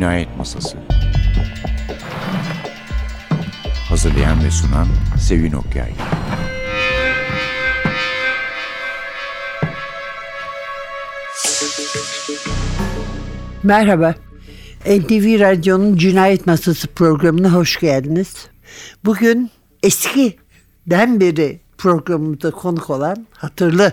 Cinayet Masası Hazırlayan ve sunan Sevin Okyay Merhaba. NTV Radyo'nun Cinayet Masası programına hoş geldiniz. Bugün eskiden beri programımıza konuk olan hatırlı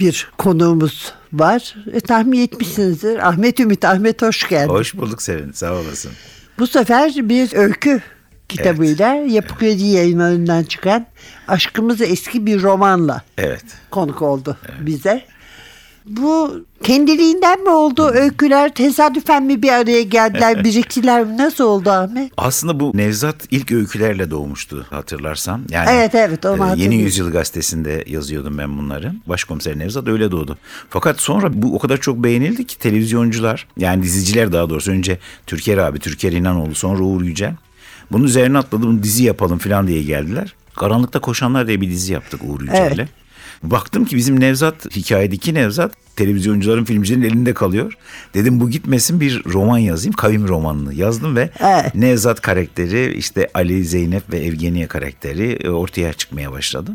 bir konuğumuz var. E, tahmin etmişsinizdir. Ahmet Ümit. Ahmet hoş geldin. Hoş bulduk Sevin. Sağ olasın. Bu sefer bir öykü kitabıyla Yapı Kredi yayınlarından çıkan Aşkımız Eski bir romanla Evet. konuk oldu bize. Bu kendiliğinden mi oldu öyküler tesadüfen mi bir araya geldiler biriktiler mi nasıl oldu Ahmet? Aslında bu Nevzat ilk öykülerle doğmuştu hatırlarsam. Yani Evet, evet, onu e, Yeni. Yüzyıl gazetesinde yazıyordum ben bunları. Başkomiser Nevzat öyle doğdu. Fakat sonra bu o kadar çok beğenildi ki televizyoncular yani diziciler daha doğrusu önce Türker abi, Türker İnanoğlu sonra Uğur Yücel. Bunun üzerine atladı bunu dizi yapalım falan diye geldiler. Karanlıkta Koşanlar diye bir dizi yaptık Uğur Yücel'le. Evet. Baktım ki bizim Nevzat, hikayedeki Nevzat televizyoncuların, filmcilerin elinde kalıyor. Dedim bu gitmesin bir roman yazayım, kavim romanını yazdım ve Evet. Nevzat karakteri, işte Ali, Zeynep ve Evgeniye karakteri e, ortaya çıkmaya başladı.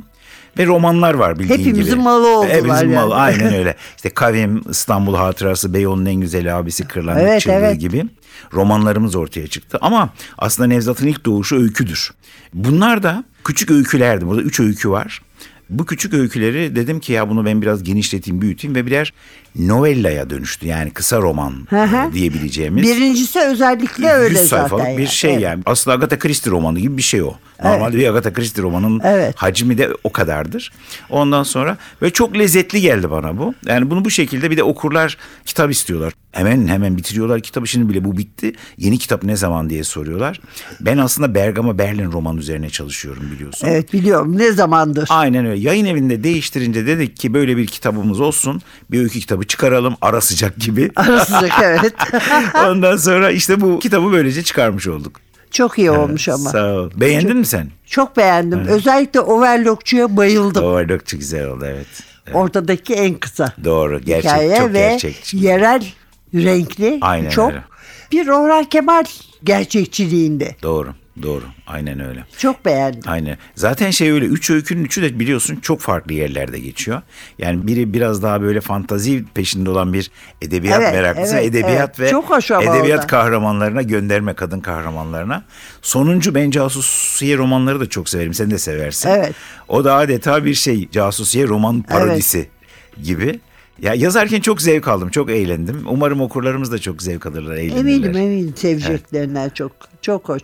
Ve romanlar var bildiğin gibi. Hepimizin malı oldular Hepimizin yani. malı aynen öyle. İşte Kavim, İstanbul Hatırası, Beyoğlu'nun en güzeli abisi Kırlangıç Evet, Çıldığı evet. gibi romanlarımız ortaya çıktı. Ama aslında Nevzat'ın ilk doğuşu öyküdür. Bunlar da küçük öykülerdi. Burada üç öykü var. Bu küçük öyküleri dedim ki ya bunu ben biraz genişleteyim, büyüteyim ve birer novellaya dönüştü. Yani kısa roman hı. e, diyebileceğimiz. Birincisi özellikle öyle 100 sayfalık zaten. bir yani. şey Evet. yani. Aslında Agatha Christie romanı gibi bir şey o. Normalde bir Agatha Christie romanının Evet. hacmi de o kadardır. Ondan sonra ve çok lezzetli geldi bana bu. Yani bunu bu şekilde bir de okurlar kitap istiyorlar. Hemen hemen bitiriyorlar kitabı. Şimdi bile bu bitti. Yeni kitap ne zaman diye soruyorlar. Ben aslında Bergama Berlin roman üzerine çalışıyorum biliyorsun. Evet biliyorum ne zamandır. Aynen öyle. Yayın evinde değiştirince dedik ki böyle bir kitabımız olsun. Bir öykü kitabı çıkaralım ara sıcak gibi. Arasızlık evet. Ondan sonra işte bu kitabı böylece çıkarmış olduk. Çok iyi olmuş ama. Sağ ol. Beğendin mi sen? Çok beğendim. Özellikle Overlockçu'ya bayıldım. Overlockçu güzel oldu evet. evet. Ortadaki en kısa Doğru. Gerçek, hikaye çok ve gerçekçi. yerel renkli Aynen çok. öyle. Bir Orhan Kemal gerçekçiliğinde. Doğru. Doğru. Aynen öyle. Çok beğendim. Aynen. Zaten şey öyle üç öykünün üçü de biliyorsun çok farklı yerlerde geçiyor. Yani biri biraz daha böyle fantazi peşinde olan bir edebiyat Evet, meraklısı. evet, edebiyat evet. ve Çok edebiyat o da. kahramanlarına gönderme kadın kahramanlarına. Sonuncu ben casusiye romanları da çok severim. Sen de seversin. Evet. O da adeta bir şey casusiye roman parodisi gibi. Ya yazarken çok zevk aldım, çok eğlendim. Umarım okurlarımız da çok zevk alırlar, eğlenirler. Eminim eminim seveceklerinden çok çok hoş.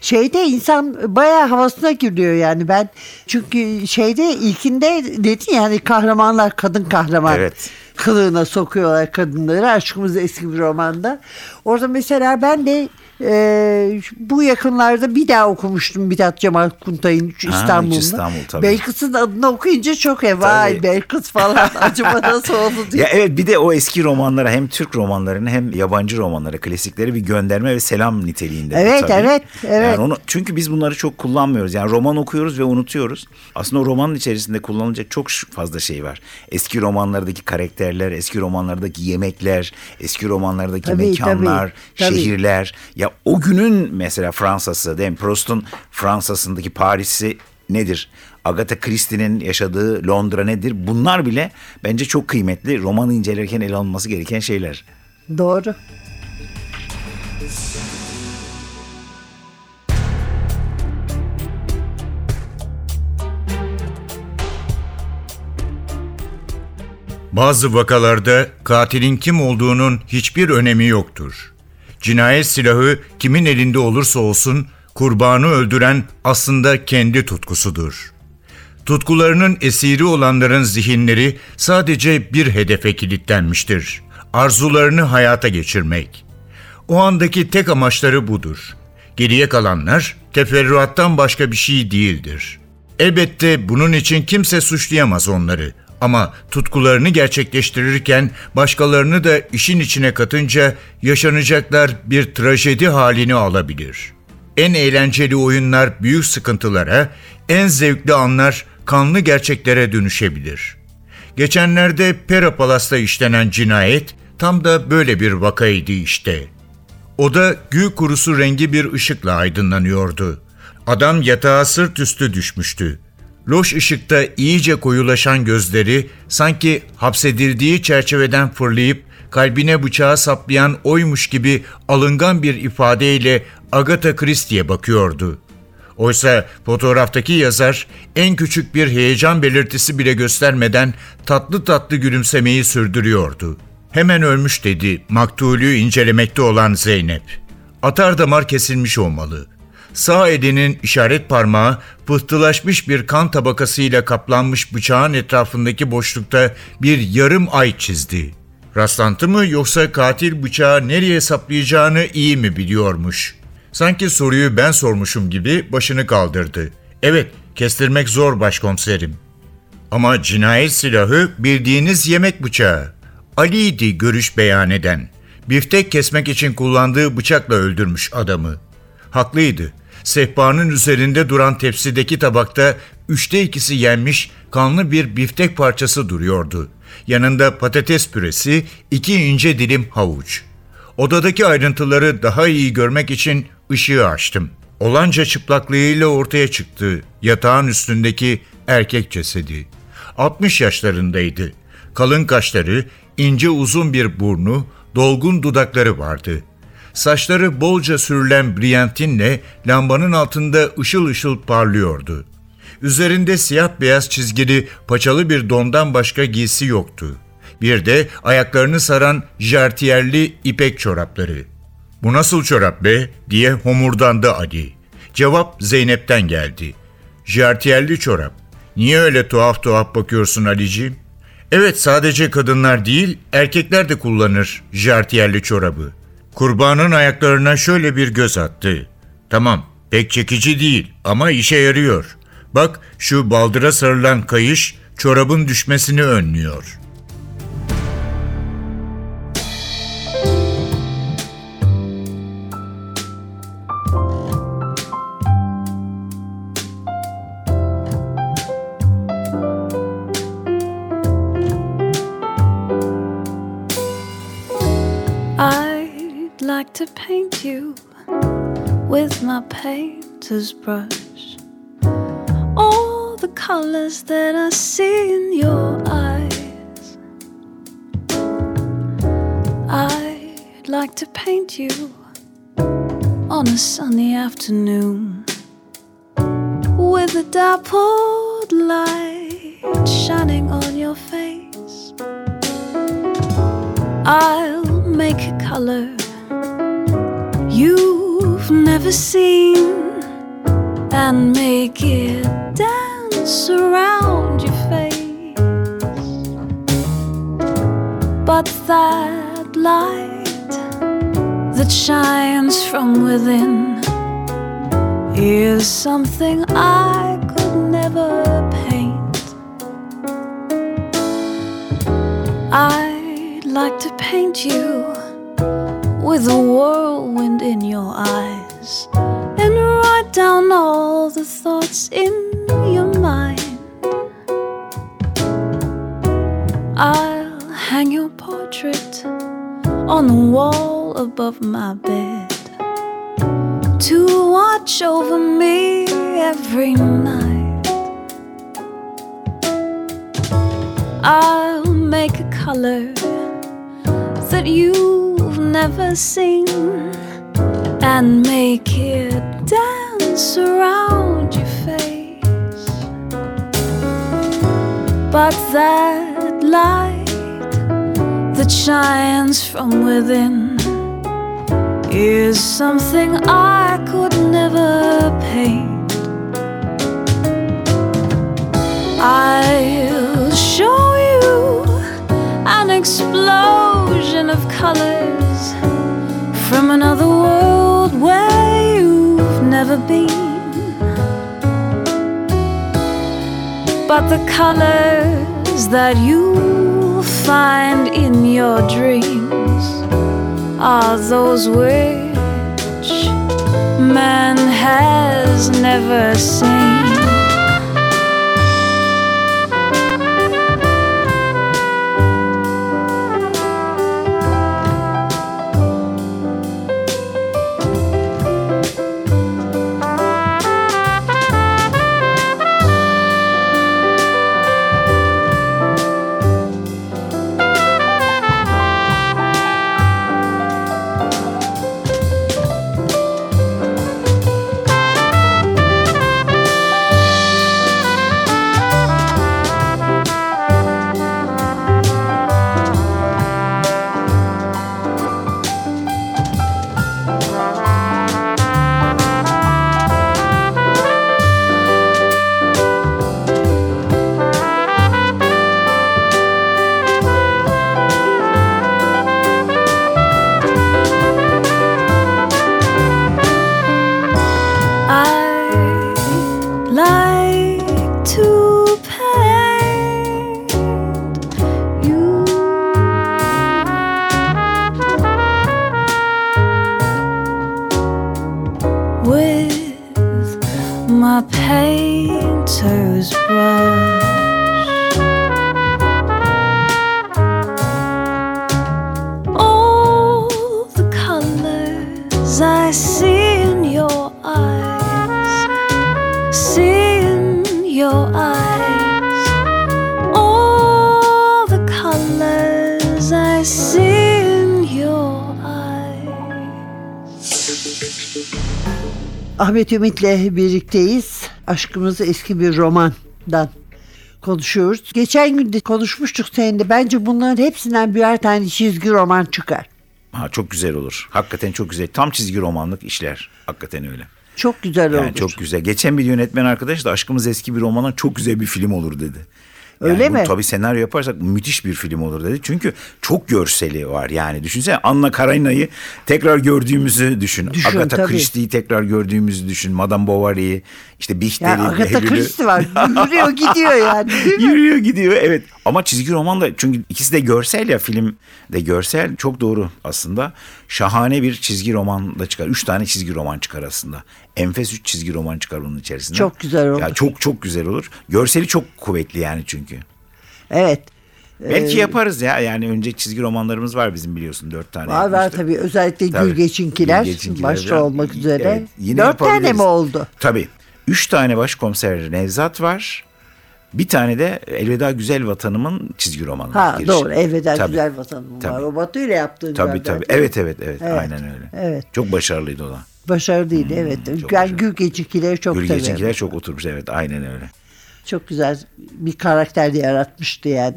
Şeyde insan bayağı havasına giriyor yani ben çünkü şeyde ilkinde dedin ya hani kahramanlar kadın kahraman Evet. kılığına sokuyorlar kadınları aşkımız eski bir romanda. Orada mesela ben de e, bu yakınlarda bir daha okumuştum Mithat Cemal Kuntay'ın İstanbul'da. İstanbul, tabii. Belkıs'ın adını okuyunca çok e vay. Belkıs falan acaba nasıl oldu diye. Ya evet bir de o eski romanlara hem Türk romanlarını hem yabancı romanlara, klasikleri bir gönderme ve selam niteliğinde. bu Evet, tabii. evet, evet. Yani onu, çünkü biz bunları çok kullanmıyoruz. Yani roman okuyoruz ve unutuyoruz. Aslında o romanın içerisinde kullanılacak çok fazla şey var. Eski romanlardaki karakterler, eski romanlardaki yemekler, eski romanlardaki Tabii, mekanlar, tabii, tabii. şehirler. Ya o günün mesela Fransa'sı değil mi? Proust'un Fransa'sındaki Paris'i nedir? Agatha Christie'nin yaşadığı Londra nedir? Bunlar bile bence çok kıymetli. Romanı incelerken ele alınması gereken şeyler. Doğru. Bazı vakalarda katilin kim olduğunun hiçbir önemi yoktur. Cinayet silahı kimin elinde olursa olsun kurbanı öldüren aslında kendi tutkusudur. Tutkularının esiri olanların zihinleri sadece bir hedefe kilitlenmiştir. Arzularını hayata geçirmek. O andaki tek amaçları budur. Geriye kalanlar teferruattan başka bir şey değildir. Elbette bunun için kimse suçlayamaz onları. Ama tutkularını gerçekleştirirken başkalarını da işin içine katınca yaşanacaklar bir trajedi halini alabilir. En eğlenceli oyunlar büyük sıkıntılara, en zevkli anlar kanlı gerçeklere dönüşebilir. Geçenlerde Pera Palas'ta işlenen cinayet tam da böyle bir vakaydı işte. Oda gül kurusu rengi bir ışıkla aydınlanıyordu. Adam yatağa sırt üstü düşmüştü. Loş ışıkta iyice koyulaşan gözleri sanki hapsedildiği çerçeveden fırlayıp kalbine bıçağı saplayan oymuş gibi alıngan bir ifadeyle Agatha Christie'ye bakıyordu. Oysa fotoğraftaki yazar en küçük bir heyecan belirtisi bile göstermeden tatlı tatlı gülümsemeyi sürdürüyordu. Hemen ölmüş dedi maktulü incelemekte olan Zeynep. Atar damar kesilmiş olmalı. Sağ elinin işaret parmağı pıhtılaşmış bir kan tabakasıyla kaplanmış bıçağın etrafındaki boşlukta bir yarım ay çizdi. Rastlantı mı yoksa katil bıçağı nereye saplayacağını iyi mi biliyormuş? Sanki soruyu ben sormuşum gibi başını kaldırdı. Evet, kestirmek zor başkomiserim. Ama cinayet silahı bildiğiniz yemek bıçağı. Ali'ydi görüş beyan eden. Biftek kesmek için kullandığı bıçakla öldürmüş adamı. Haklıydı. Sehpanın üzerinde duran tepsideki tabakta üçte ikisi yenmiş kanlı bir biftek parçası duruyordu. Yanında patates püresi, iki ince dilim havuç. Odadaki ayrıntıları daha iyi görmek için ışığı açtım. Olanca çıplaklığıyla ortaya çıktı yatağın üstündeki erkek cesedi. 60 yaşlarındaydı. Kalın kaşları, ince uzun bir burnu, dolgun dudakları vardı. Saçları bolca sürülen briyantinle lambanın altında ışıl ışıl parlıyordu. Üzerinde siyah beyaz çizgili paçalı bir dondan başka giysi yoktu. Bir de ayaklarını saran jartiyerli ipek çorapları. ''Bu nasıl çorap be?'' diye homurdandı Ali. Cevap Zeynep'ten geldi. ''Jartiyerli çorap. Niye öyle tuhaf tuhaf bakıyorsun Ali'ciğim?'' Evet sadece kadınlar değil erkekler de kullanır jartiyerli çorabı. Kurbanın ayaklarına şöyle bir göz attı. Tamam pek çekici değil ama işe yarıyor. Bak şu baldıra sarılan kayış çorabın düşmesini önlüyor. My painter's brush. All the colors that I see in your eyes. I'd like to paint you on a sunny afternoon with a dappled light shining on your face. I'll make a color you've never seen and make it dance around your face. But that light that shines from within is something I could never paint. I'd like to paint you with a whirlwind in your eyes and write down all the thoughts in your mind. I'll hang your portrait on the wall above my bed to watch over me every night. I'll make a color that you've never seen and make it dance around your face. But that light that shines from within is something I could never paint. I'll show you an explosion of colors from another world where you've never been. But the colors that you'll find in your dreams are those which man has never seen. Your eyes. All the colors I see in your eyes. Ahmet Ümit'le birlikteyiz. Aşkımızı eski bir romandan konuşuyoruz. Geçen gün de konuşmuştuk seninle. Bence bunların hepsinden birer tane çizgi roman çıkar. Ha, çok güzel olur. Hakikaten çok güzel. Tam çizgi romanlık işler. Hakikaten öyle. Çok güzel Yani olur. çok güzel. Geçen bir yönetmen arkadaş da aşkımız eski bir romana çok güzel bir film olur dedi. Yani Öyle mi? Tabii senaryo yaparsak müthiş bir film olur dedi. Çünkü çok görseli var yani. Düşünsene Anna Karenina'yı tekrar gördüğümüzü düşün. Düşün, Agatha. Christie'yi tekrar gördüğümüzü düşün. Madame Bovary'i, işte Bihter'i, Yani Agatha. Christie var. Yürüyor gidiyor yani değil mi? Yürüyor gidiyor evet. Ama çizgi roman da çünkü ikisi de görsel ya film de görsel çok doğru aslında. Şahane bir çizgi roman da çıkar. Üç tane çizgi roman çıkar aslında. Enfes üç çizgi roman çıkar bunun içerisinde. Çok güzel olur. Ya çok çok güzel olur. Görseli çok kuvvetli yani çünkü. Evet. Belki yaparız ya yani önce çizgi romanlarımız var bizim biliyorsun dört tane. Var var tabii. Özellikle Tabii. Gülgeçinkiler, Gülgeçinkiler başta olmak üzere. Evet, yine Dört tane mi oldu? Tabii. Üç tane başkomiser Nevzat var. Bir tane de Elveda Güzel Vatanımın çizgi romanı. Ha girişi. doğru. Elveda Tabii. güzel vatanım var. Tabii. O Batu ile yaptığın Tabii galiba, tabii. Evet, evet evet Evet, Aynen öyle. evet. Çok başarılıydı o da. Başarılıydı evet. Hmm, çok ben başarılı. Gülgeçinkileri çok severim. Gülgeçinkiler çok oturmuş evet aynen öyle. Çok güzel bir karakter yaratmıştı yani.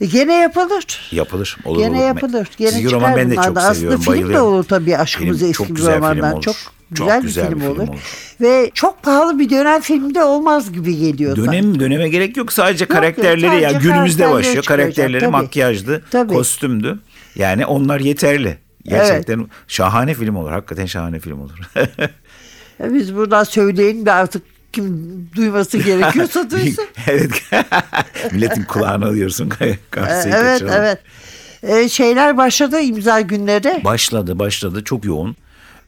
E gene yapılır. Yapılır. Olur Gene olur. yapılır. Gene Çizgi roman ben de çok bunlardan. Aslında seviyorum. film de bayılıyorum. olur tabii aşkımız Film eski çok film romandan. olur. Çok Çok güzel, güzel bir bir film, film olur. olur. Ve çok pahalı bir dönem filmi de olmaz gibi geliyor. sanki. Dönem döneme gerek yok. Sadece yok, karakterleri ya sadece günümüzde başlıyor. Karakterleri tabii. makyajdı, Tabii. kostümdü. Yani onlar yeterli. Gerçekten şahane film olur. Hakikaten şahane film olur. Biz buradan söyleyin de artık kim duyması gerekiyorsa duysun. evet. Milletin kulağını alıyorsun. Karşısına evet kaçıralım. evet. Ee, şeyler başladı imza günleri. Başladı başladı çok yoğun.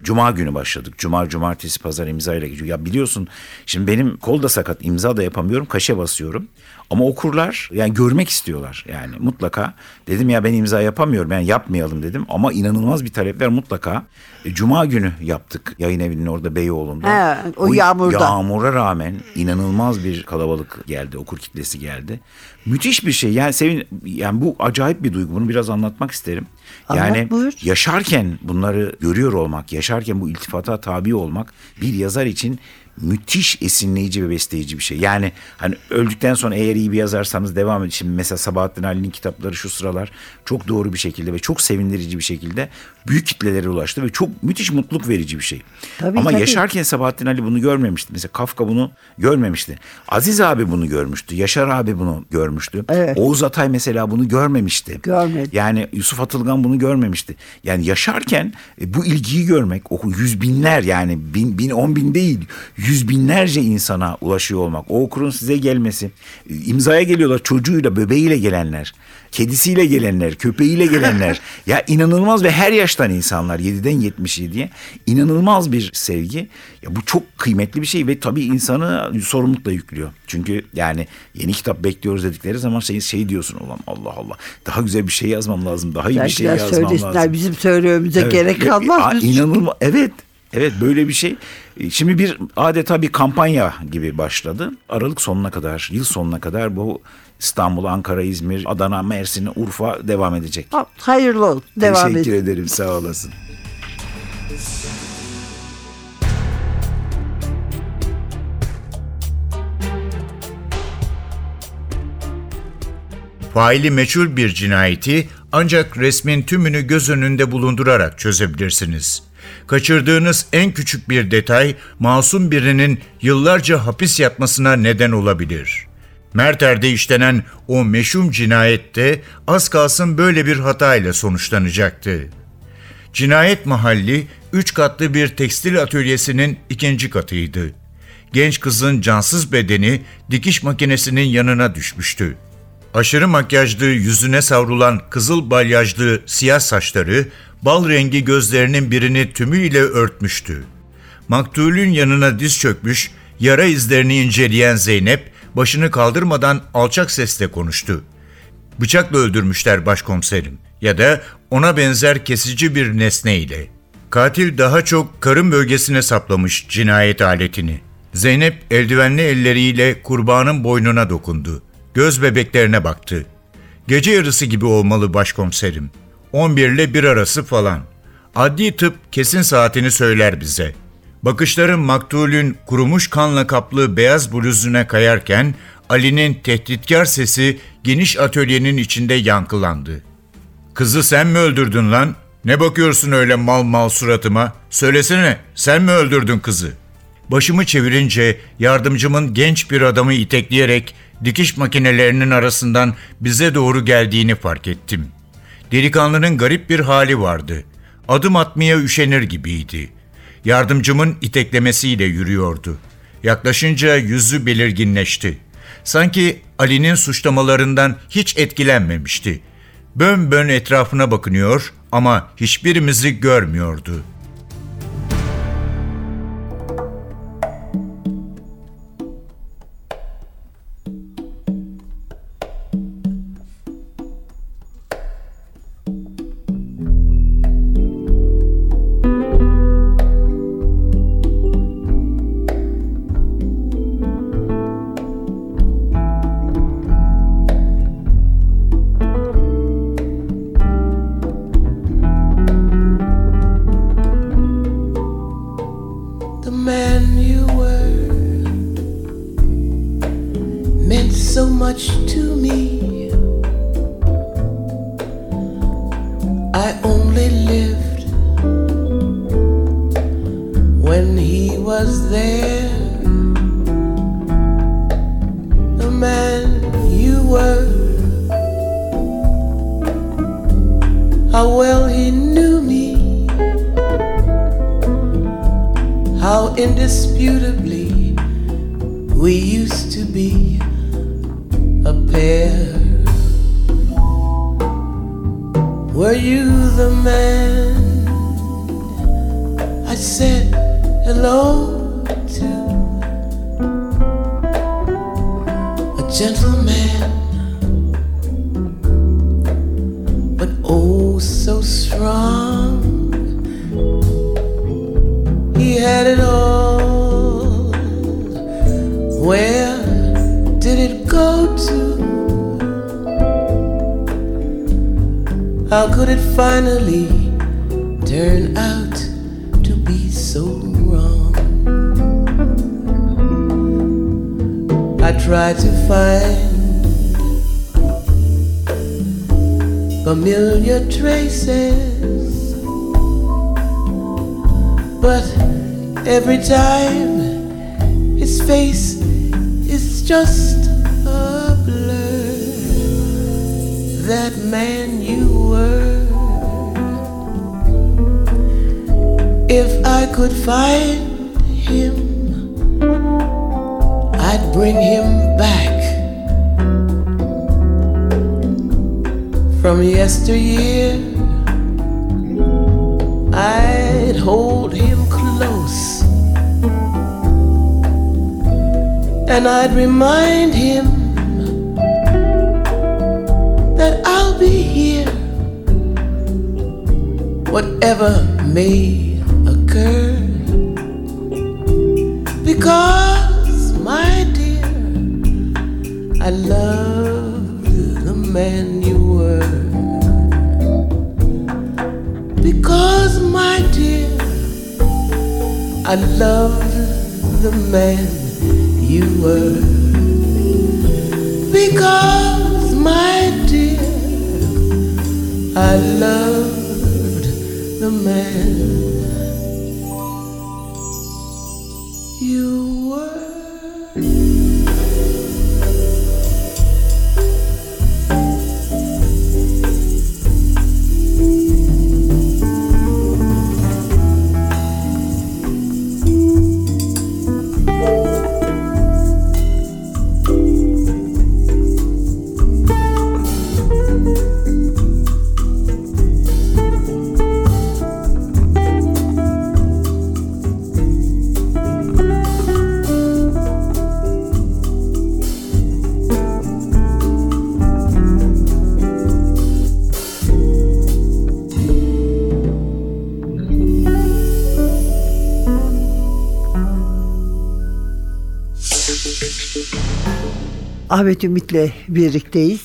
Cuma günü başladık. Cuma, cumartesi, pazar imza ile gidiyor. Ya biliyorsun şimdi benim kol da sakat imza da yapamıyorum. Kaşe basıyorum. Ama okurlar yani görmek istiyorlar yani mutlaka. Dedim ya ben imza yapamıyorum yani yapmayalım dedim. Ama inanılmaz bir talep var mutlaka. E, Cuma günü yaptık yayın evinin orada Beyoğlu'nda. He, o yağmurda. Yağmura rağmen inanılmaz bir kalabalık geldi. Okur kitlesi geldi. Müthiş bir şey. Yani sevin yani bu acayip bir duygu. Bunu biraz anlatmak isterim. Yani Anlat, buyur. yaşarken bunları görüyor olmak, yaşarken bu iltifata tabi olmak bir yazar için müthiş esinleyici ve besleyici bir şey. Yani hani öldükten sonra eğer iyi bir yazarsanız devam edin. Şimdi mesela Sabahattin Ali'nin kitapları şu sıralar çok doğru bir şekilde ve çok sevindirici bir şekilde büyük kitlelere ulaştı ve çok müthiş mutluluk verici bir şey. Tabii, Ama tabii. yaşarken Sabahattin Ali bunu görmemişti. Mesela Kafka bunu görmemişti. Aziz abi bunu görmüştü. Yaşar abi bunu görmüştü. Evet. Oğuz Atay mesela bunu görmemişti. Görmedi. Yani Yusuf Atılgan bunu görmemişti. Yani yaşarken e, bu ilgiyi görmek, o yüz binler yani bin, bin on bin değil, yüz binlerce insana ulaşıyor olmak, o okurun size gelmesi, e, imzaya geliyorlar çocuğuyla, bebeğiyle gelenler, kedisiyle gelenler, köpeğiyle gelenler. ya inanılmaz ve her yaştan insanlar 7'den 77'ye inanılmaz bir sevgi. Ya bu çok kıymetli bir şey ve tabii insanı sorumlulukla yüklüyor. Çünkü yani yeni kitap bekliyoruz dedikleri zaman şey, şey diyorsun ulan Allah Allah daha güzel bir şey yazmam lazım. Daha iyi bir şey Belki yazmam lazım. bizim söylememize Evet. gerek kalmaz. Biz- inanılmaz. Evet. Evet böyle bir şey. E, Şimdi bir adeta bir kampanya gibi başladı. Aralık sonuna kadar, yıl sonuna kadar bu İstanbul, Ankara, İzmir, Adana, Mersin, Urfa devam edecek. Ha, Hayırlı olsun. Devam Teşekkür edin. ederim sağ olasın. Faili meçhul bir cinayeti ancak resmin tümünü göz önünde bulundurarak çözebilirsiniz. Kaçırdığınız en küçük bir detay masum birinin yıllarca hapis yatmasına neden olabilir. Merter'de işlenen o meşhum cinayette az kalsın böyle bir hatayla sonuçlanacaktı. Cinayet mahalli üç katlı bir tekstil atölyesinin ikinci katıydı. Genç kızın cansız bedeni dikiş makinesinin yanına düşmüştü. Aşırı makyajlı yüzüne savrulan kızıl balyajlı siyah saçları bal rengi gözlerinin birini tümüyle örtmüştü. Maktulün yanına diz çökmüş, yara izlerini inceleyen Zeynep başını kaldırmadan alçak sesle konuştu. Bıçakla öldürmüşler başkomiserim ya da ona benzer kesici bir nesneyle. Katil daha çok karın bölgesine saplamış cinayet aletini. Zeynep eldivenli elleriyle kurbanın boynuna dokundu. Göz bebeklerine baktı. Gece yarısı gibi olmalı başkomiserim. 11 ile 1 arası falan. Adli tıp kesin saatini söyler bize. Bakışların maktulün kurumuş kanla kaplı beyaz bluzuna kayarken Ali'nin tehditkar sesi geniş atölyenin içinde yankılandı. Kızı sen mi öldürdün lan? Ne bakıyorsun öyle mal mal suratıma? Söylesene sen mi öldürdün kızı? Başımı çevirince yardımcımın genç bir adamı itekleyerek dikiş makinelerinin arasından bize doğru geldiğini fark ettim. Delikanlının garip bir hali vardı. Adım atmaya üşenir gibiydi. Yardımcımın iteklemesiyle yürüyordu. Yaklaşınca yüzü belirginleşti. Sanki Ali'nin suçlamalarından hiç etkilenmemişti. Bön bön etrafına bakınıyor ama hiçbirimizi görmüyordu. Meant so much to me. I only lived when he was there. The man you were, how well he knew me how indisputably we used to be a pair. Were you the man I said hello to? A gentleman, How could it finally turn out to be so wrong? I tried to find familiar traces, but every time his face is just a blur. That man you If I could find him, I'd bring him back from yesteryear. I'd hold him close and I'd remind him that I'll be here, whatever may occur. Because, my dear, I loved the man you were. Because, my dear, I loved the man you were. Because, my dear, I loved the man Ahmet Ümit'le birlikteyiz.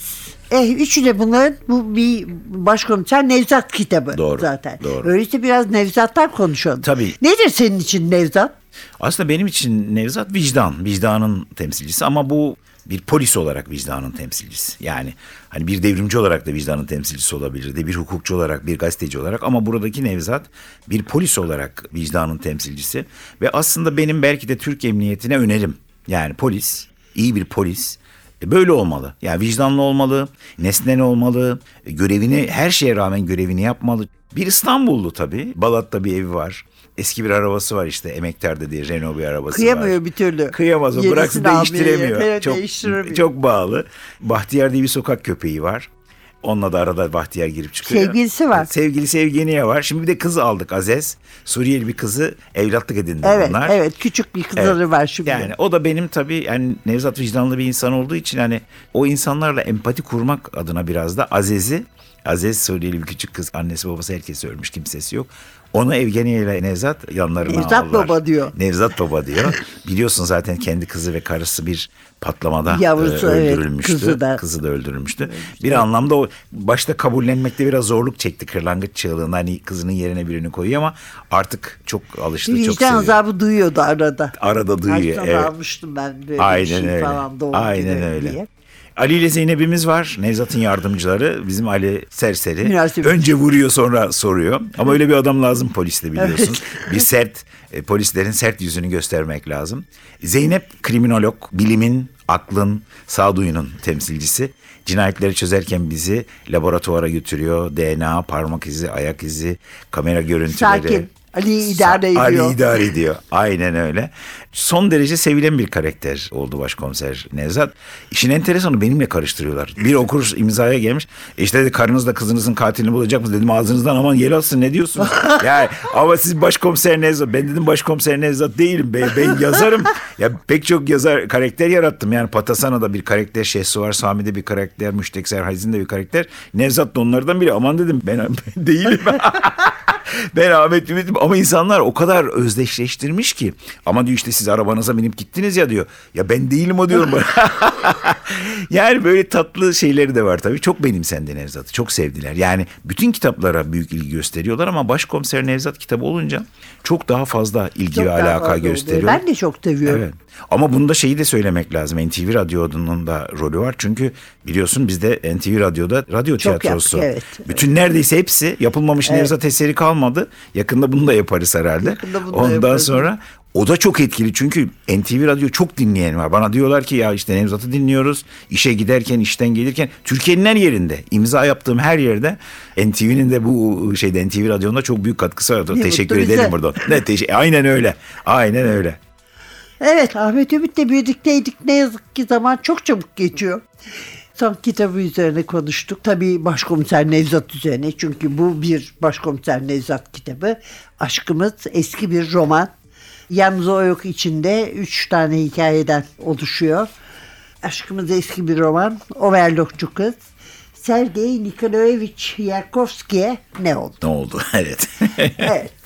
Eh, üçü de bunların bu bir başkomiser Nevzat kitabı Doğru, zaten. doğru. Öyleyse biraz Nevzat'tan konuşalım. Tabii. Nedir senin için Nevzat? Aslında benim için Nevzat vicdan, vicdanın temsilcisi ama bu bir polis olarak vicdanın temsilcisi. Yani hani bir devrimci olarak da vicdanın temsilcisi olabilirdi. Bir hukukçu olarak, bir gazeteci olarak ama buradaki Nevzat bir polis olarak vicdanın temsilcisi. Ve aslında benim belki de Türk Emniyetine önerim. Yani polis, iyi bir polis e, Böyle olmalı. Yani vicdanlı olmalı, nesnel olmalı, e, görevini her şeye rağmen görevini yapmalı. Bir İstanbullu tabii. Balat'ta bir evi var. Eski bir arabası var işte emektarda diye Renault bir arabası Kıyamıyor var. bir türlü. Kıyamaz o bıraksın değiştiremiyor. evet, çok, çok bağlı. Bahtiyar diye bir sokak köpeği var. Onunla da arada Bahtiyar girip çıkıyor. Sevgilisi var. Sevgili Sevgeniye var. Şimdi bir de kız aldık Azez. Suriyeli bir kızı evlatlık edindi Evet, bunlar. evet. Küçük bir kızları Evet. var şimdi. Yani o da benim tabii yani Nevzat vicdanlı bir insan olduğu için hani o insanlarla empati kurmak adına biraz da Azez'i Aziz Suriyeli bir küçük kız annesi babası herkes ölmüş kimsesi yok. Onu Evgeniye ile Nevzat yanlarına Nevzat aldılar. baba diyor. Nevzat baba diyor. Biliyorsun zaten kendi kızı ve karısı bir patlamada Yavrusu, e, evet, öldürülmüştü. kızı da. Kızı da öldürülmüştü. Bir anlamda o başta kabullenmekte biraz zorluk çekti kırlangıç çığlığında. Hani kızının yerine birini koyuyor ama artık çok alıştı, çok Vicdan seviyor. azabı duyuyordu arada. Arada duyuyor, Kaç evet. almıştım ben böyle bir Aynen şey öyle. falan doğum Aynen öyle. diye. Ali ile Zeynep'imiz var. Nevzat'ın yardımcıları. Bizim Ali serseri. Münasebet. Önce vuruyor sonra soruyor. Ama öyle bir adam lazım poliste biliyorsun. Bir sert, e, polislerin sert yüzünü göstermek lazım. Zeynep kriminolog, bilimin, aklın, sağduyunun temsilcisi. Cinayetleri çözerken bizi laboratuvara götürüyor. DNA, parmak izi, ayak izi, kamera görüntüleri. Sakin. Ali idare ediyor. Ali idare ediyor. Aynen öyle. Son derece sevilen bir karakter oldu başkomiser Nevzat. İşin enteresanı benimle karıştırıyorlar. Bir okur imzaya gelmiş. E işte dedi karınızla kızınızın katilini bulacak mısınız? Dedim ağzınızdan aman yel alsın ne diyorsunuz? yani ama siz başkomiser Nevzat. Ben dedim başkomiser Nevzat değilim. Ben, ben yazarım. Ya pek çok yazar karakter yarattım. Yani Patasana'da bir karakter, Şehsuvar Sami'de bir karakter, Müştek Serhazi'nde bir karakter. Nevzat da onlardan biri. Aman dedim ben, ben değilim. Ben Ahmet Ümit'im ama insanlar o kadar özdeşleştirmiş ki. Ama diyor işte siz arabanıza binip gittiniz ya diyor. Ya ben değilim o diyorum. yani böyle tatlı şeyleri de var tabii. Çok benimsendi Nevzat'ı. Çok sevdiler. Yani bütün kitaplara büyük ilgi gösteriyorlar ama Başkomiser Nevzat kitabı olunca çok daha fazla ilgi Çok ve alaka fazla gösteriyor. Ben de çok seviyorum. Evet. Ama bunda şeyi de söylemek lazım. NTV Radyo'nun da rolü var. Çünkü biliyorsun bizde NTV Radyo'da radyo Çok tiyatrosu. yaptık, evet. Bütün neredeyse hepsi yapılmamış Nevzat eseri kalmadı. Yakında bunu da yaparız herhalde. Yakında bunu da Ondan yaparız. sonra o da çok etkili çünkü NTV Radyo çok dinleyen var. Bana diyorlar ki ya işte Nevzat'ı dinliyoruz. İşe giderken, işten gelirken Türkiye'nin her yerinde, imza yaptığım her yerde NTV'nin de bu şeyde NTV Radyo'nun da çok büyük katkısı var. Teşekkür ederim bize. buradan. Ne teşekkür. Aynen öyle. Aynen öyle. Evet Ahmet Ümit'le birlikteydik. Ne yazık ki zaman çok çabuk geçiyor. Son kitabı üzerine konuştuk. Tabii başkomiser Nevzat üzerine. Çünkü bu bir başkomiser Nevzat kitabı. Aşkımız eski bir roman. Yalnız o yok içinde üç tane hikayeden oluşuyor. Aşkımız eski bir roman. Overlockçu kız. Sergey Nikolaevich Yarkovski'ye ne oldu? Ne oldu? evet. Evet.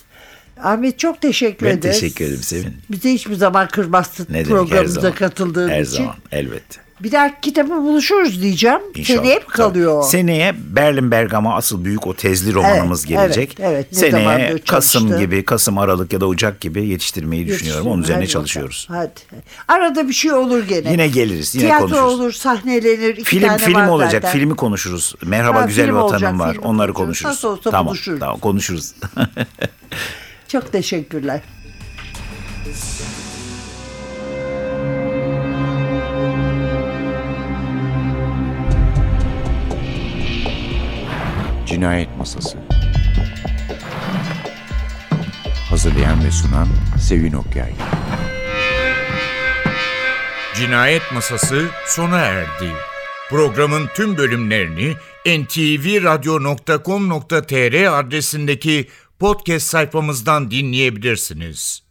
Ahmet çok teşekkür Ben ederiz. teşekkür ederim Sevin. Bize hiçbir zaman kırmazsın Ne demek her programımıza zaman. katıldığın Her için. zaman elbette. Bir dahaki kitabı buluşuruz diyeceğim. İnşallah. Seneye mi kalıyor? Tabii. Seneye Berlin Bergama asıl büyük o tezli romanımız Evet, gelecek. evet, evet. Ne Seneye Kasım gibi, Kasım Aralık ya da Ocak gibi yetiştirmeyi düşünüyorum. Onun üzerine Hadi çalışıyoruz. bakalım, Hadi. Arada bir şey olur gene. Yine geliriz, yine Tiyatro konuşuruz. olur, sahnelenir. iki Film tane film olacak. zaten. Filmi konuşuruz. Merhaba Ha, güzel vatanım olacak, var. Onları konuşuruz. konuşuruz. Nasıl olsa tamam, buluşuruz. tamam konuşuruz. Çok teşekkürler. Cinayet Masası Hazırlayan ve sunan Sevin Okyay Cinayet Masası sona erdi. Programın tüm bölümlerini ntvradio.com.tr adresindeki podcast sayfamızdan dinleyebilirsiniz.